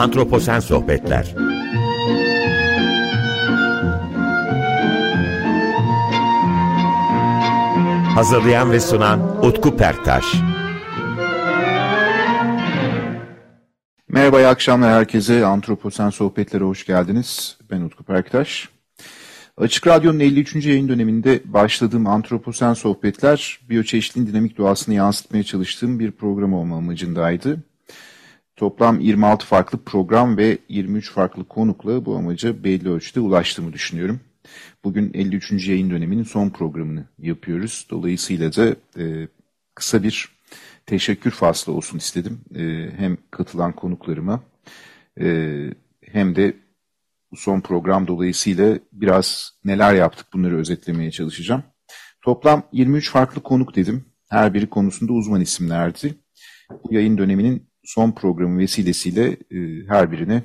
Antroposen Sohbetler Hazırlayan ve sunan Utku Perktaş Merhaba, iyi akşamlar herkese. Antroposen Sohbetlere hoş geldiniz. Ben Utku Perktaş. Açık Radyo'nun 53. yayın döneminde başladığım Antroposen Sohbetler, biyoçeşitliğin dinamik doğasını yansıtmaya çalıştığım bir program olma amacındaydı. Toplam 26 farklı program ve 23 farklı konukla bu amaca belli ölçüde ulaştığımı düşünüyorum. Bugün 53. yayın döneminin son programını yapıyoruz. Dolayısıyla da e, kısa bir teşekkür faslı olsun istedim. E, hem katılan konuklarıma e, hem de bu son program dolayısıyla biraz neler yaptık bunları özetlemeye çalışacağım. Toplam 23 farklı konuk dedim. Her biri konusunda uzman isimlerdi. Bu yayın döneminin son programı vesilesiyle e, her birine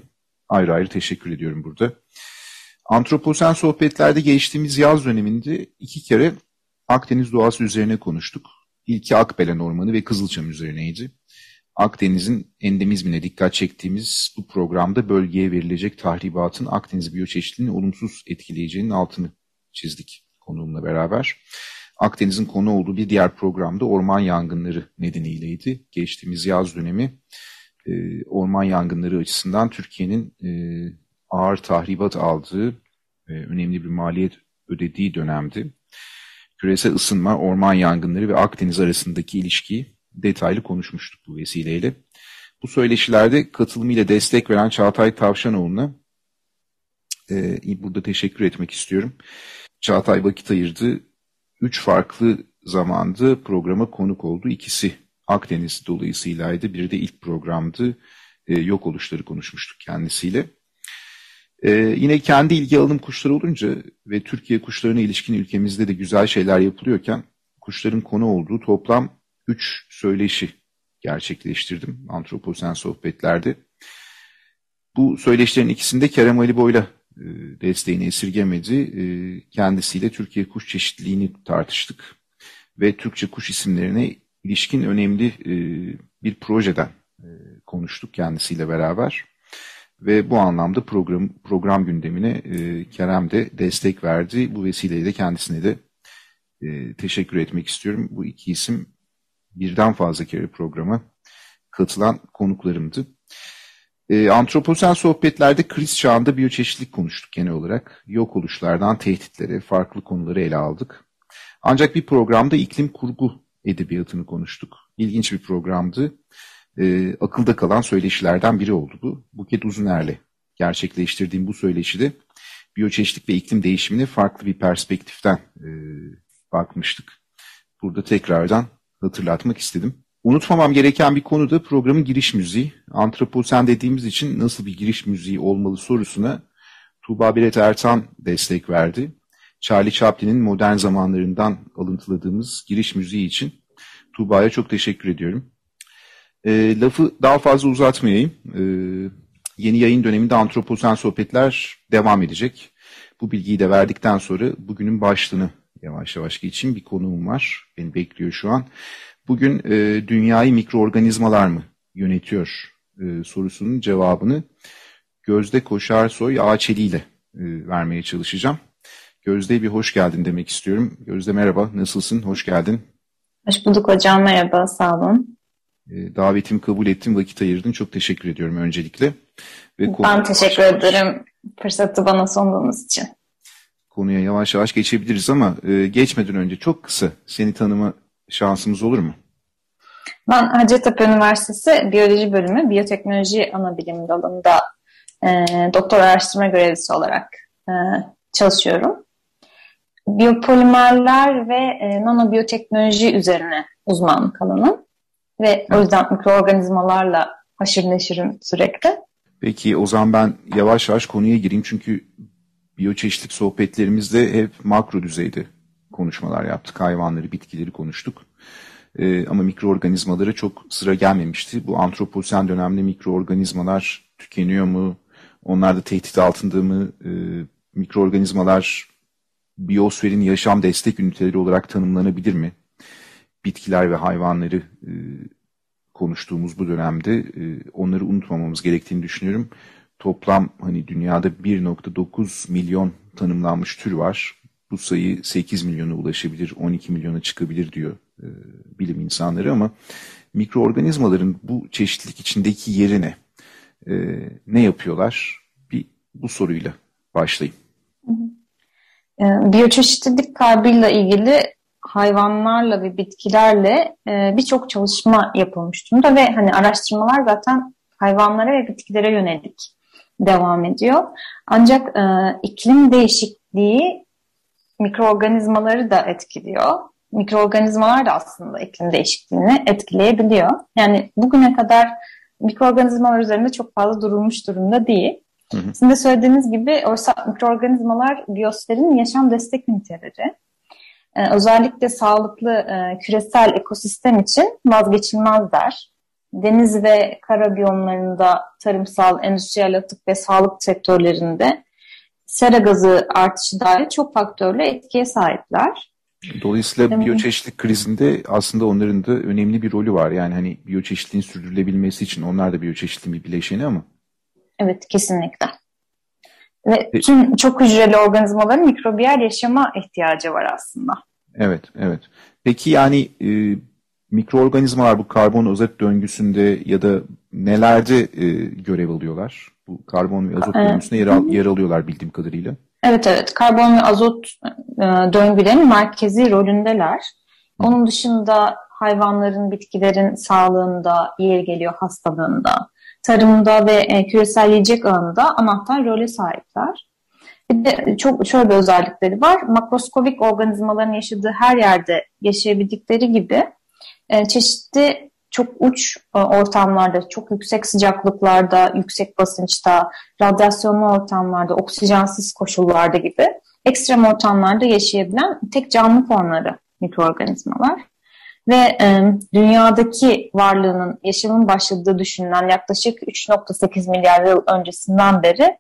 ayrı ayrı teşekkür ediyorum burada. Antroposen sohbetlerde geçtiğimiz yaz döneminde iki kere Akdeniz doğası üzerine konuştuk. İlki Akbelen Ormanı ve Kızılçam üzerineydi. Akdeniz'in endemizmine dikkat çektiğimiz bu programda bölgeye verilecek tahribatın Akdeniz biyoçeşitliliğini olumsuz etkileyeceğinin altını çizdik konuğumla beraber. Akdeniz'in konu olduğu bir diğer programda orman yangınları nedeniyleydi. Geçtiğimiz yaz dönemi e, orman yangınları açısından Türkiye'nin e, ağır tahribat aldığı, e, önemli bir maliyet ödediği dönemdi. Küresel ısınma, orman yangınları ve Akdeniz arasındaki ilişkiyi detaylı konuşmuştuk bu vesileyle. Bu söyleşilerde katılımıyla destek veren Çağatay Tavşanoğlu'na e, burada teşekkür etmek istiyorum. Çağatay vakit ayırdı. Üç farklı zamanda programa konuk oldu. İkisi Akdeniz dolayısıylaydı. Biri de ilk programdı. E, yok oluşları konuşmuştuk kendisiyle. E, yine kendi ilgi alanım kuşlar olunca ve Türkiye kuşlarına ilişkin ülkemizde de güzel şeyler yapılıyorken kuşların konu olduğu toplam üç söyleşi gerçekleştirdim antroposen sohbetlerde. Bu söyleşilerin ikisinde Kerem Ali Boy'la desteğini esirgemedi. E, kendisiyle Türkiye kuş çeşitliliğini tartıştık ve Türkçe kuş isimlerine ilişkin önemli e, bir projeden konuştuk kendisiyle beraber. Ve bu anlamda program, program gündemine Kerem de destek verdi. Bu vesileyle kendisine de teşekkür etmek istiyorum. Bu iki isim birden fazla kere programa katılan konuklarımdı. E, antroposen sohbetlerde kriz çağında biyoçeşitlik konuştuk genel olarak. Yok oluşlardan tehditlere, farklı konuları ele aldık. Ancak bir programda iklim kurgu edebiyatını konuştuk. İlginç bir programdı. E, akılda kalan söyleşilerden biri oldu bu. Buket Uzuner'le gerçekleştirdiğim bu söyleşide biyoçeşitlik ve iklim değişimine farklı bir perspektiften e, bakmıştık. Burada tekrardan hatırlatmak istedim. Unutmamam gereken bir konu da programın giriş müziği. Antroposen dediğimiz için nasıl bir giriş müziği olmalı sorusuna Tuğba Biret Ertan destek verdi. Charlie Chaplin'in modern zamanlarından alıntıladığımız giriş müziği için Tuğba'ya çok teşekkür ediyorum. E, lafı daha fazla uzatmayayım. E, yeni yayın döneminde antroposen sohbetler devam edecek. Bu bilgiyi de verdikten sonra bugünün başlığını yavaş yavaş geçeyim. Bir konuğum var. Beni bekliyor şu an. Bugün e, dünyayı mikroorganizmalar mı yönetiyor e, sorusunun cevabını Gözde Koşarsoy Ağaçeli ile e, vermeye çalışacağım. Gözde bir hoş geldin demek istiyorum. Gözde merhaba, nasılsın? Hoş geldin. Hoş bulduk hocam, merhaba, sağ olun. E, davetimi kabul ettin, vakit ayırdın. Çok teşekkür ediyorum öncelikle. Ve ben teşekkür ederim fırsatı bana sunduğunuz için konuya yavaş yavaş geçebiliriz ama e, geçmeden önce çok kısa seni tanıma şansımız olur mu? Ben Hacettepe Üniversitesi Biyoloji Bölümü Biyoteknoloji Anabilim dalında e, doktor araştırma görevlisi olarak e, çalışıyorum. Biyopolimerler ve e, nanobiyoteknoloji üzerine uzmanlık alanım ve o yüzden mikroorganizmalarla haşır neşirim sürekli. Peki o zaman ben yavaş yavaş konuya gireyim çünkü biyoçeşitlik sohbetlerimizde hep makro düzeyde konuşmalar yaptık. Hayvanları, bitkileri konuştuk. Ee, ama mikroorganizmalara çok sıra gelmemişti. Bu antroposen dönemde mikroorganizmalar tükeniyor mu? Onlar da tehdit altında mı? Ee, mikroorganizmalar biyosferin yaşam destek üniteleri olarak tanımlanabilir mi? Bitkiler ve hayvanları e, konuştuğumuz bu dönemde e, onları unutmamamız gerektiğini düşünüyorum. Toplam hani dünyada 1.9 milyon tanımlanmış tür var. Bu sayı 8 milyona ulaşabilir, 12 milyona çıkabilir diyor e, bilim insanları ama mikroorganizmaların bu çeşitlilik içindeki yerine e, ne yapıyorlar? Bir bu soruyla başlayayım. E, biyoçeşitlilik kaybıyla ilgili hayvanlarla ve bitkilerle e, birçok çalışma yapılmış durumda ve hani araştırmalar zaten hayvanlara ve bitkilere yönelik devam ediyor. Ancak e, iklim değişikliği mikroorganizmaları da etkiliyor. Mikroorganizmalar da aslında iklim değişikliğini etkileyebiliyor. Yani bugüne kadar mikroorganizmalar üzerinde çok fazla durulmuş durumda değil. Hı hı. Sizin de söylediğiniz gibi oysa mikroorganizmalar biyosferin yaşam destek üniteleri. Ee, özellikle sağlıklı e, küresel ekosistem için vazgeçilmezler. Deniz ve kara biyomlarında tarımsal, endüstriyel atık ve sağlık sektörlerinde sera gazı artışı dair çok faktörlü etkiye sahipler. Dolayısıyla biyoçeşitlik krizinde aslında onların da önemli bir rolü var. Yani hani biyoçeşitliğin sürdürülebilmesi için onlar da biyoçeşitliğin bir bileşeni ama. Evet kesinlikle. Ve tüm çok hücreli organizmaların mikrobiyal yaşama ihtiyacı var aslında. Evet, evet. Peki yani e, mikroorganizmalar bu karbon azot döngüsünde ya da nelerde e, görev alıyorlar? Bu karbon ve azot döngüsünde yer, al, yer alıyorlar bildiğim kadarıyla. Evet evet karbon ve azot e, döngülerin merkezi rolündeler. Onun dışında hayvanların, bitkilerin sağlığında, yer geliyor hastalığında, tarımda ve e, küresel yiyecek ağında anahtar role sahipler. Bir de çok şöyle bir özellikleri var. Makroskobik organizmaların yaşadığı her yerde yaşayabildikleri gibi e, çeşitli çok uç e, ortamlarda, çok yüksek sıcaklıklarda, yüksek basınçta, radyasyonlu ortamlarda, oksijensiz koşullarda gibi ekstrem ortamlarda yaşayabilen tek canlı formları mikroorganizmalar. Ve e, dünyadaki varlığının, yaşamın başladığı düşünülen yaklaşık 3.8 milyar yıl öncesinden beri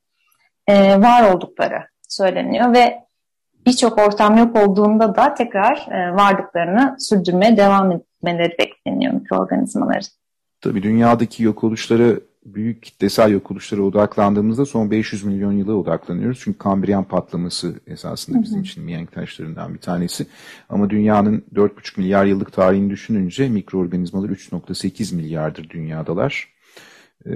e, var oldukları söyleniyor ve birçok ortam yok olduğunda da tekrar e, varlıklarını sürdürmeye devam etmeleri bekleniyor mikroorganizmaların. Tabii dünyadaki yok oluşları büyük kitlesel yok oluşlara odaklandığımızda son 500 milyon yıla odaklanıyoruz. Çünkü Kambriyan patlaması esasında bizim için mihenk taşlarından bir tanesi. Ama dünyanın 4,5 milyar yıllık tarihini düşününce mikroorganizmalar 3,8 milyardır dünyadalar. Ee,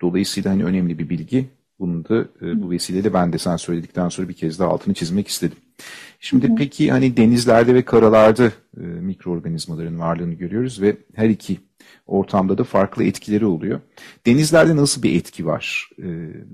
dolayısıyla hani önemli bir bilgi. Bunu da e, bu vesileyle ben de sen söyledikten sonra bir kez daha altını çizmek istedim. Şimdi hı hı. peki hani denizlerde ve karalarda e, mikroorganizmaların varlığını görüyoruz ve her iki ortamda da farklı etkileri oluyor. Denizlerde nasıl bir etki var? E,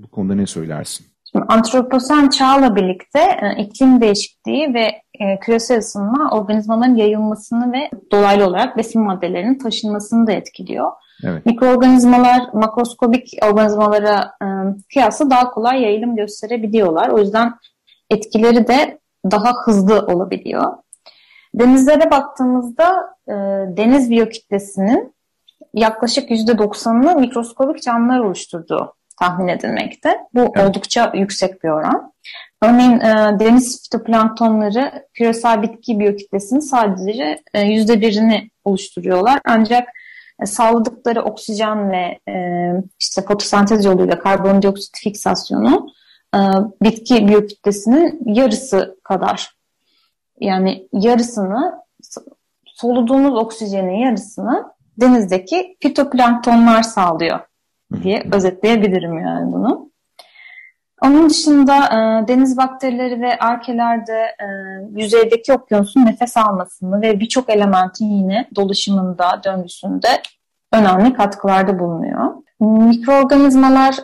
bu konuda ne söylersin? Şimdi antroposen çağla birlikte e, iklim değişikliği ve e, küresel ısınma organizmaların yayılmasını ve dolaylı olarak besin maddelerinin taşınmasını da etkiliyor. Evet. Mikroorganizmalar makroskobik organizmalara e, kıyasla daha kolay yayılım gösterebiliyorlar. O yüzden etkileri de daha hızlı olabiliyor. Denizlere baktığımızda e, deniz biyokütlesinin yaklaşık %90'ını mikroskobik canlılar oluşturduğu tahmin edilmekte. Bu evet. oldukça yüksek bir oran. Örneğin e, deniz fitoplanktonları küresel bitki biyokütlesinin sadece e, %1'ini oluşturuyorlar. Ancak e, sağladıkları oksijenle e, işte fotosentez yoluyla karbondioksit fiksasyonu e, bitki biyokütlesinin yarısı kadar. Yani yarısını soluduğumuz oksijenin yarısını denizdeki fitoplanktonlar sağlıyor diye özetleyebilirim yani bunu. Onun dışında e, deniz bakterileri ve arkelerde e, yüzeydeki okyanusun nefes almasını ve birçok elementin yine dolaşımında, döngüsünde önemli katkılarda bulunuyor. Mikroorganizmalar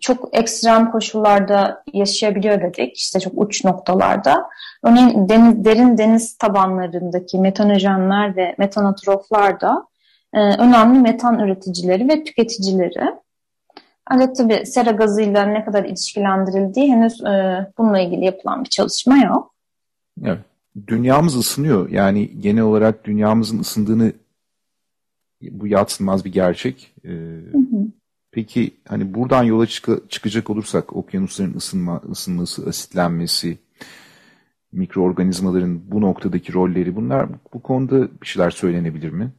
çok ekstrem koşullarda yaşayabiliyor dedik. İşte çok uç noktalarda. Örneğin deniz, derin deniz tabanlarındaki metanojenler ve metanotroflar da e, önemli metan üreticileri ve tüketicileri. Ancak tabii sera gazıyla ne kadar ilişkilendirildiği henüz e, bununla ilgili yapılan bir çalışma yok. Evet. Dünyamız ısınıyor. Yani genel olarak dünyamızın ısındığını bu yatsınmaz bir gerçek. Ee, hı hı. Peki hani buradan yola çık çıkacak olursak okyanusların ısınma, ısınması, asitlenmesi, mikroorganizmaların bu noktadaki rolleri bunlar bu konuda bir şeyler söylenebilir mi?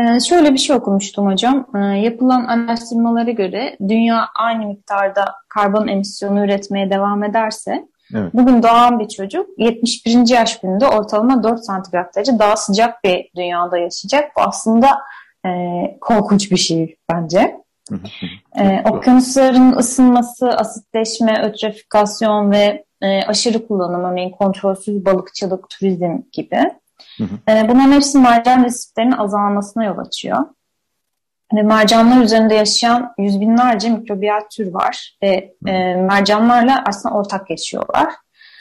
Ee, şöyle bir şey okumuştum hocam. Ee, yapılan araştırmalara göre dünya aynı miktarda karbon emisyonu üretmeye devam ederse evet. bugün doğan bir çocuk 71. yaş gününde ortalama 4 santigrat derece daha sıcak bir dünyada yaşayacak. Bu aslında e, korkunç bir şey bence. e, okyanusların ısınması, asitleşme, ötrifikasyon ve e, aşırı kullanım, örneğin kontrolsüz balıkçılık, turizm gibi. Hı hı. E, bunların hepsi mercan resiflerinin azalmasına yol açıyor. Ve mercanlar üzerinde yaşayan yüz binlerce mikrobiyal tür var ve e, mercanlarla aslında ortak yaşıyorlar.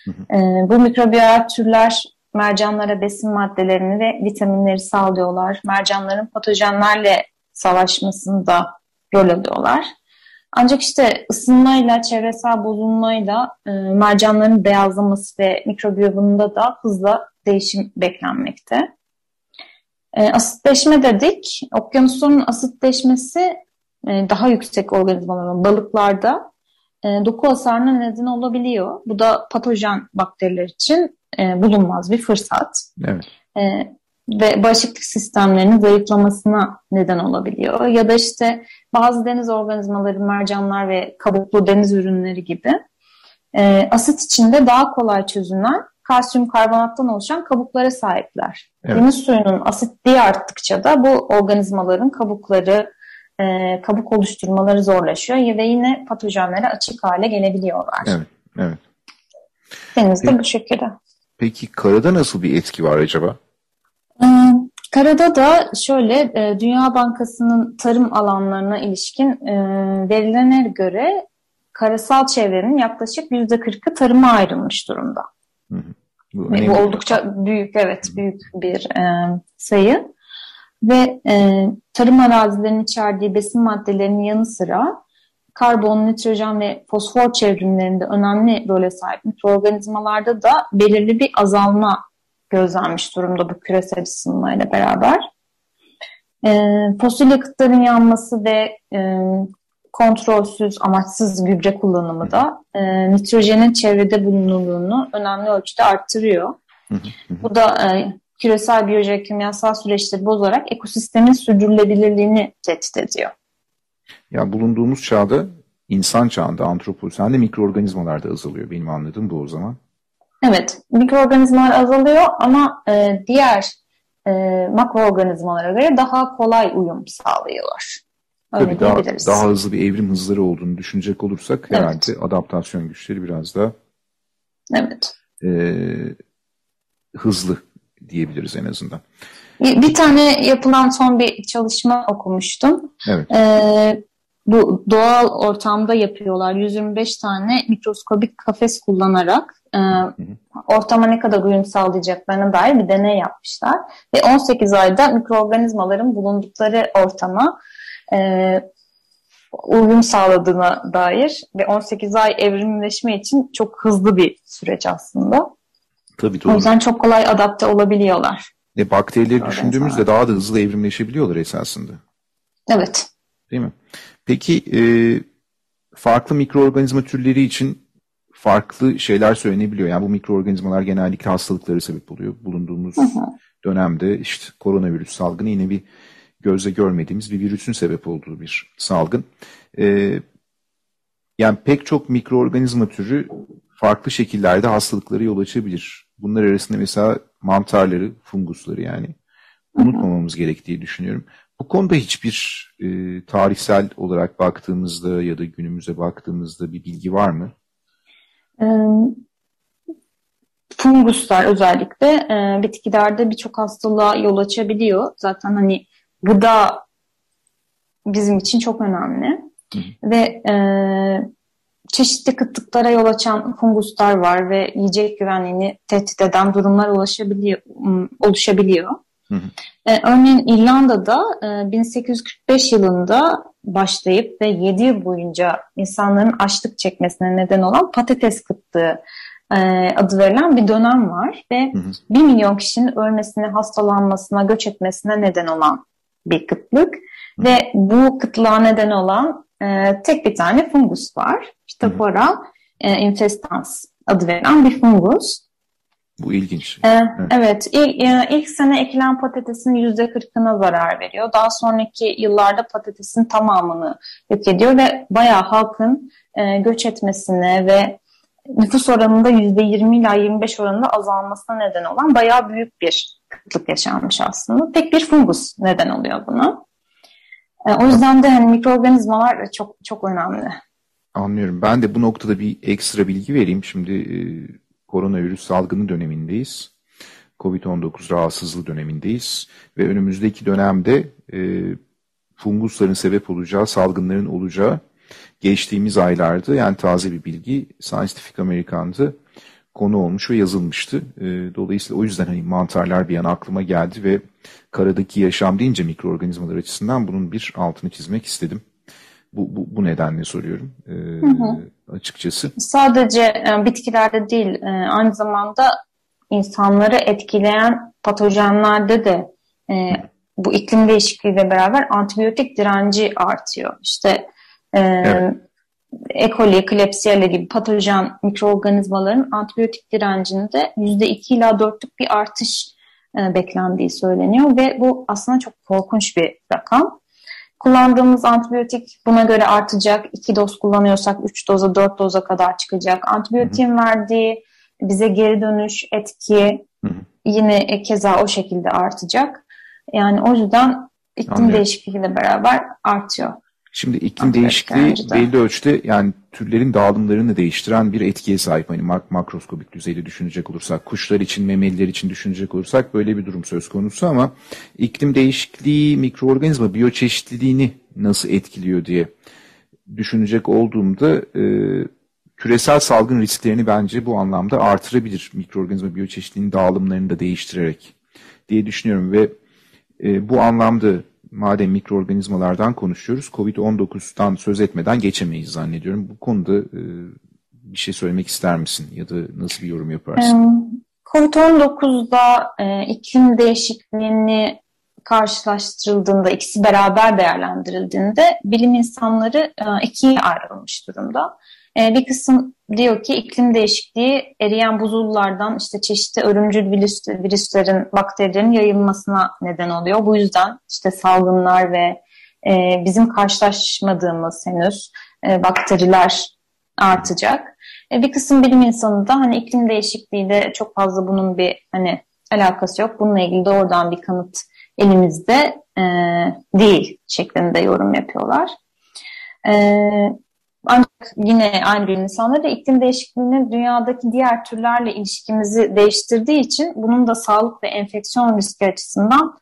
Hı hı. E, bu mikrobiyal türler mercanlara besin maddelerini ve vitaminleri sağlıyorlar. Mercanların patojenlerle savaşmasında rol alıyorlar. Ancak işte ısınmayla, çevresel bozulmayla e, mercanların beyazlaması ve mikrobiyomunda da hızla değişim beklenmekte. E, asitleşme dedik. Okyanusların asitleşmesi e, daha yüksek organizmaların balıklarda e, doku hasarına neden olabiliyor. Bu da patojen bakteriler için e, bulunmaz bir fırsat. Evet. E, ve bağışıklık sistemlerinin zayıflamasına neden olabiliyor. Ya da işte bazı deniz organizmaları, mercanlar ve kabuklu deniz ürünleri gibi e, asit içinde daha kolay çözünen kalsiyum karbonattan oluşan kabuklara sahipler. Evet. Deniz suyunun asitliği arttıkça da bu organizmaların kabukları, e, kabuk oluşturmaları zorlaşıyor ve yine patojenlere açık hale gelebiliyorlar. Evet, evet. Denizde peki, bu şekilde. Peki karada nasıl bir etki var acaba? Ee, karada da şöyle e, Dünya Bankası'nın tarım alanlarına ilişkin e, verilere göre karasal çevrenin yaklaşık yüzde kırkı tarıma ayrılmış durumda. Hı hı. Bu, bu oldukça büyük, evet büyük bir e, sayı. Ve e, tarım arazilerinin içerdiği besin maddelerinin yanı sıra karbon, nitrojen ve fosfor çevrimlerinde önemli role sahip mikroorganizmalarda da belirli bir azalma gözlenmiş durumda bu küresel ısınmayla beraber. E, fosil yakıtların yanması ve e, kontrolsüz, amaçsız gübre kullanımı da e, nitrojenin çevrede bulunurluğunu önemli ölçüde arttırıyor. Bu da e, küresel biyolojik kimyasal süreçleri bozarak ekosistemin sürdürülebilirliğini tehdit ediyor. Ya bulunduğumuz çağda insan çağında antroposende mikroorganizmalar da azalıyor. Benim anladığım bu o zaman. Evet, mikroorganizmalar azalıyor ama e, diğer e, makroorganizmalara göre daha kolay uyum sağlıyorlar. Öyle Tabii daha, daha hızlı bir evrim hızları olduğunu düşünecek olursak evet. herhalde adaptasyon güçleri biraz daha evet. e, hızlı diyebiliriz en azından. Bir, tane yapılan son bir çalışma okumuştum. Evet. Ee, bu doğal ortamda yapıyorlar. 125 tane mikroskobik kafes kullanarak e, ortama ne kadar uyum sağlayacaklarına dair bir deney yapmışlar. Ve 18 ayda mikroorganizmaların bulundukları ortama e, uyum sağladığına dair ve 18 ay evrimleşme için çok hızlı bir süreç aslında. Tabii doğru. O yüzden çok kolay adapte olabiliyorlar. E, bakterileri düşündüğümüzde daha da hızlı evrimleşebiliyorlar esasında. Evet. Değil mi? Peki e, farklı mikroorganizma türleri için farklı şeyler söylenebiliyor. Yani bu mikroorganizmalar genellikle hastalıkları sebep oluyor. Bulunduğumuz hı hı. dönemde işte koronavirüs salgını yine bir gözle görmediğimiz bir virüsün sebep olduğu bir salgın. Ee, yani pek çok mikroorganizma türü farklı şekillerde hastalıkları yol açabilir. Bunlar arasında mesela mantarları, fungusları yani unutmamamız gerektiği düşünüyorum. Bu konuda hiçbir e, tarihsel olarak baktığımızda ya da günümüze baktığımızda bir bilgi var mı? Funguslar özellikle e, bitkilerde birçok hastalığa yol açabiliyor. Zaten hani gıda bizim için çok önemli. Hı. Ve e, çeşitli kıtlıklara yol açan funguslar var ve yiyecek güvenliğini tehdit eden durumlar ulaşabiliyor, oluşabiliyor. Hı hı. E, örneğin İrlanda'da e, 1845 yılında başlayıp ve 7 yıl boyunca insanların açlık çekmesine neden olan patates kıtlığı e, adı verilen bir dönem var ve hı hı. 1 milyon kişinin ölmesine, hastalanmasına, göç etmesine neden olan bir kıtlık. Hı. Ve bu kıtlığa neden olan e, tek bir tane fungus var. Staphyra e, infestans adı verilen bir fungus. Bu ilginç. Ee, evet, evet ilk, e, ilk sene ekilen patatesin yüzde kırkına zarar veriyor. Daha sonraki yıllarda patatesin tamamını yok ediyor ve bayağı halkın e, göç etmesine ve nüfus oranında yüzde yirmi ila yirmi beş oranında azalmasına neden olan bayağı büyük bir kıtlık yaşanmış aslında. Tek bir fungus neden oluyor buna. E, o yüzden de hani mikroorganizmalar çok çok önemli. Anlıyorum. Ben de bu noktada bir ekstra bilgi vereyim. Şimdi e, koronavirüs salgını dönemindeyiz. Covid-19 rahatsızlığı dönemindeyiz. Ve önümüzdeki dönemde e, fungusların sebep olacağı, salgınların olacağı geçtiğimiz aylarda yani taze bir bilgi Scientific American'da konu olmuş ve yazılmıştı. E, dolayısıyla o yüzden hani mantarlar bir an aklıma geldi ve karadaki yaşam deyince mikroorganizmalar açısından bunun bir altını çizmek istedim. Bu, bu, bu nedenle soruyorum e, hı hı. açıkçası. Sadece e, bitkilerde değil e, aynı zamanda insanları etkileyen patojenlerde de e, bu iklim değişikliğiyle beraber antibiyotik direnci artıyor. İşte e, evet. E. coli, Klebsiella gibi patojen mikroorganizmaların antibiyotik direncinde %2 ila 4'lük bir artış e, beklendiği söyleniyor ve bu aslında çok korkunç bir rakam. Kullandığımız antibiyotik buna göre artacak. 2 doz kullanıyorsak 3 doza 4 doza kadar çıkacak. Antibiyotiğin verdiği bize geri dönüş etki Hı-hı. yine keza o şekilde artacak. Yani o yüzden iklim Anladım. değişikliğiyle beraber artıyor. Şimdi iklim değişikliği belli ölçüde yani türlerin dağılımlarını değiştiren bir etkiye sahip. Hani mak makroskobik düzeyde düşünecek olursak, kuşlar için, memeliler için düşünecek olursak böyle bir durum söz konusu ama iklim değişikliği mikroorganizma biyoçeşitliliğini nasıl etkiliyor diye düşünecek olduğumda e, küresel salgın risklerini bence bu anlamda artırabilir. Mikroorganizma biyoçeşitliliğinin dağılımlarını da değiştirerek diye düşünüyorum ve e, bu anlamda madem mikroorganizmalardan konuşuyoruz, COVID-19'dan söz etmeden geçemeyiz zannediyorum. Bu konuda e, bir şey söylemek ister misin ya da nasıl bir yorum yaparsın? COVID-19'da e, iklim değişikliğini karşılaştırıldığında, ikisi beraber değerlendirildiğinde bilim insanları e, ikiye ayrılmış durumda. E, bir kısım diyor ki iklim değişikliği eriyen buzullardan işte çeşitli ölümcül virüs, virüslerin, bakterilerin yayılmasına neden oluyor. Bu yüzden işte salgınlar ve e, bizim karşılaşmadığımız henüz e, bakteriler artacak. Bir kısım bilim insanı da hani iklim değişikliğiyle çok fazla bunun bir hani alakası yok. Bununla ilgili doğrudan bir kanıt elimizde değil şeklinde yorum yapıyorlar. Ancak yine aynı bilim insanları da iklim değişikliğinin dünyadaki diğer türlerle ilişkimizi değiştirdiği için bunun da sağlık ve enfeksiyon riski açısından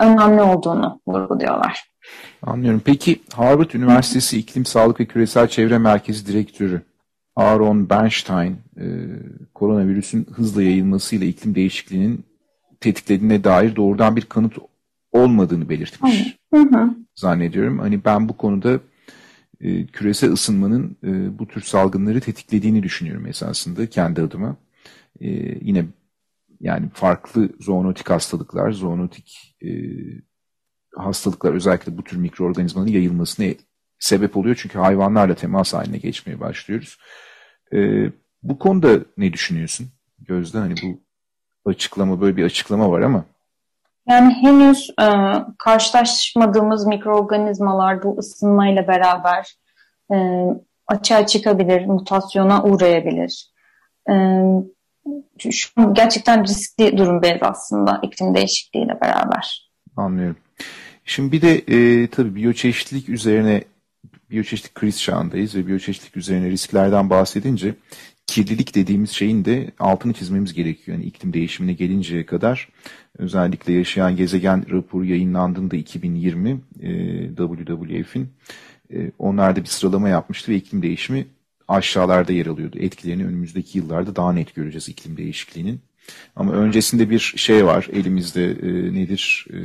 önemli olduğunu vurguluyorlar. Anlıyorum. Peki Harvard Üniversitesi İklim Sağlık ve Küresel Çevre Merkezi Direktörü Aaron Bernstein e, koronavirüsün hızla yayılmasıyla iklim değişikliğinin tetiklediğine dair doğrudan bir kanıt olmadığını belirtmiş. Hı hı. Zannediyorum. Hani ben bu konuda e, küresel ısınmanın e, bu tür salgınları tetiklediğini düşünüyorum esasında kendi adıma. E, yine yani farklı zoonotik hastalıklar, zoonotik e, hastalıklar özellikle bu tür mikroorganizmanın yayılmasına sebep oluyor. Çünkü hayvanlarla temas haline geçmeye başlıyoruz. E, bu konuda ne düşünüyorsun Gözde? Hani bu açıklama böyle bir açıklama var ama. Yani henüz e, karşılaşmadığımız mikroorganizmalar bu ısınmayla beraber e, açığa çıkabilir, mutasyona uğrayabilir. E, şu gerçekten riskli durumdayız aslında iklim değişikliğiyle beraber. Anlıyorum. Şimdi bir de e, tabii biyoçeşitlilik üzerine biyoçeşitlik kriz çağındayız ve biyoçeşitlik üzerine risklerden bahsedince kirlilik dediğimiz şeyin de altını çizmemiz gerekiyor. Yani iklim değişimine gelinceye kadar özellikle yaşayan gezegen raporu yayınlandığında 2020 e, WWF'in e, onlar da bir sıralama yapmıştı ve iklim değişimi aşağılarda yer alıyordu. Etkilerini önümüzdeki yıllarda daha net göreceğiz iklim değişikliğinin. Ama öncesinde bir şey var elimizde e, nedir? E,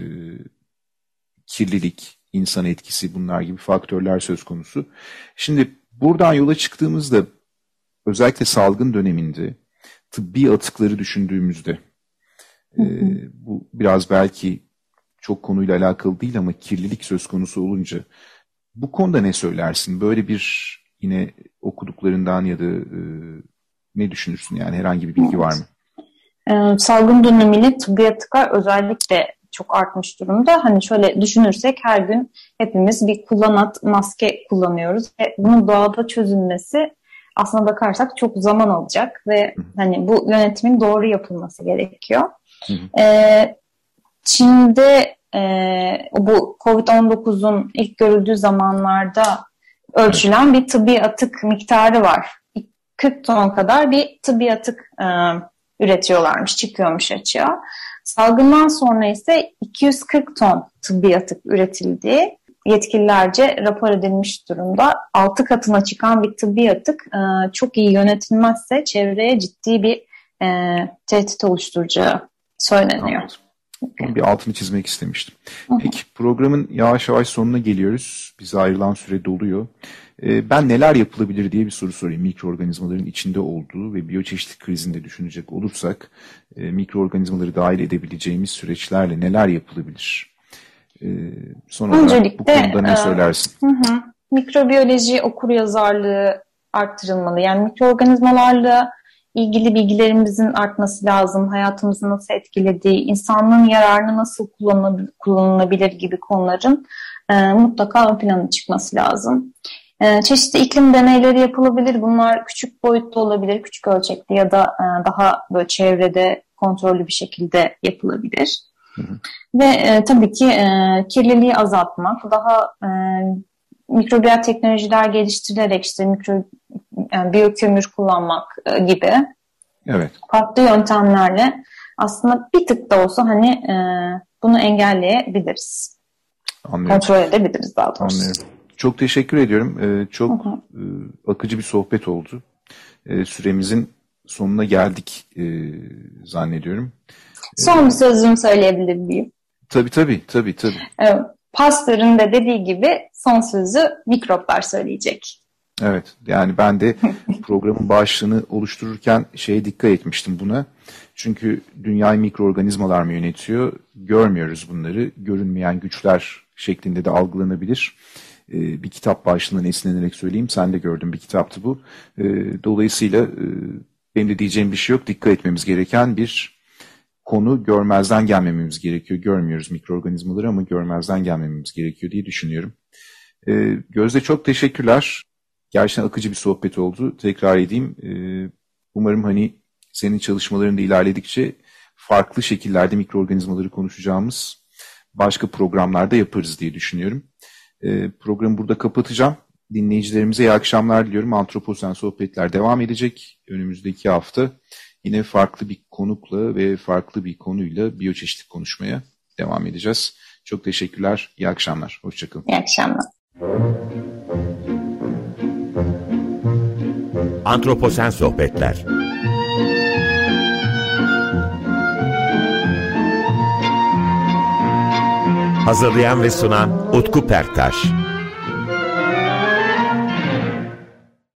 kirlilik, insan etkisi bunlar gibi faktörler söz konusu. Şimdi buradan yola çıktığımızda özellikle salgın döneminde tıbbi atıkları düşündüğümüzde e, bu biraz belki çok konuyla alakalı değil ama kirlilik söz konusu olunca bu konuda ne söylersin? Böyle bir yine okuduklarından ya da e, ne düşünürsün yani herhangi bir bilgi evet. var mı? e, salgın dönemiyle tıbbi atıklar özellikle çok artmış durumda. Hani şöyle düşünürsek her gün hepimiz bir kullanat maske kullanıyoruz ve bunun doğada çözülmesi aslına bakarsak çok zaman alacak ve hani bu yönetimin doğru yapılması gerekiyor. Ee, Çin'de e, bu Covid-19'un ilk görüldüğü zamanlarda ölçülen bir tıbbi atık miktarı var. 40 ton kadar bir tıbbi atık e, üretiyorlarmış, çıkıyormuş açığa. Salgından sonra ise 240 ton tıbbi atık üretildiği yetkililerce rapor edilmiş durumda. 6 katına çıkan bir tıbbi atık e, çok iyi yönetilmezse çevreye ciddi bir e, tehdit oluşturacağı söyleniyor. Anladım. Bir altını çizmek istemiştim. Peki programın yavaş yavaş sonuna geliyoruz. Bize ayrılan süre doluyor. Ee, ben neler yapılabilir diye bir soru sorayım. Mikroorganizmaların içinde olduğu ve biyoçeşitlik krizinde düşünecek olursak e, mikroorganizmaları dahil edebileceğimiz süreçlerle neler yapılabilir? Ee, son olarak Öncelikle, bu konuda ne e, söylersin? Hı hı. Mikrobiyoloji okuryazarlığı arttırılmalı. Yani mikroorganizmalarla ilgili bilgilerimizin artması lazım. Hayatımızı nasıl etkilediği, insanlığın yararına nasıl kullanılabilir gibi konuların e, mutlaka ön plana çıkması lazım. E, çeşitli iklim deneyleri yapılabilir. Bunlar küçük boyutta olabilir, küçük ölçekli ya da e, daha böyle çevrede kontrollü bir şekilde yapılabilir. Hı hı. Ve e, tabii ki e, kirliliği azaltmak, daha e, mikrobiyal teknolojiler geliştirilerek işte mikro yani biyokömür kullanmak e, gibi evet. farklı yöntemlerle aslında bir tık da olsa hani e, bunu engelleyebiliriz. Anlıyorum. Kontrol edebiliriz daha doğrusu. Anlıyorum. Çok teşekkür ediyorum. Ee, çok hı hı. E, akıcı bir sohbet oldu. E, süremizin sonuna geldik e, zannediyorum. Son bir sözümü söyleyebilir miyim? Tabii tabii. tabii, tabii. Evet. Pastor'un da dediği gibi son sözü mikroplar söyleyecek. Evet yani ben de programın başlığını oluştururken şeye dikkat etmiştim buna. Çünkü dünyayı mikroorganizmalar mı yönetiyor? Görmüyoruz bunları. Görünmeyen güçler şeklinde de algılanabilir. Ee, bir kitap başlığından esinlenerek söyleyeyim. Sen de gördün bir kitaptı bu. Ee, dolayısıyla e, benim de diyeceğim bir şey yok. Dikkat etmemiz gereken bir konu görmezden gelmememiz gerekiyor. Görmüyoruz mikroorganizmaları ama görmezden gelmememiz gerekiyor diye düşünüyorum. Ee, Gözde çok teşekkürler. Gerçekten akıcı bir sohbet oldu. Tekrar edeyim. Ee, umarım hani senin çalışmalarında ilerledikçe farklı şekillerde mikroorganizmaları konuşacağımız başka programlarda yaparız diye düşünüyorum. Ee, programı burada kapatacağım. Dinleyicilerimize iyi akşamlar diliyorum. Antroposen sohbetler devam edecek önümüzdeki hafta. Yine farklı bir konukla ve farklı bir konuyla biyoçeşitlik konuşmaya devam edeceğiz. Çok teşekkürler. İyi akşamlar. Hoşçakalın. İyi akşamlar. Antroposen Sohbetler Hazırlayan ve sunan Utku Perktaş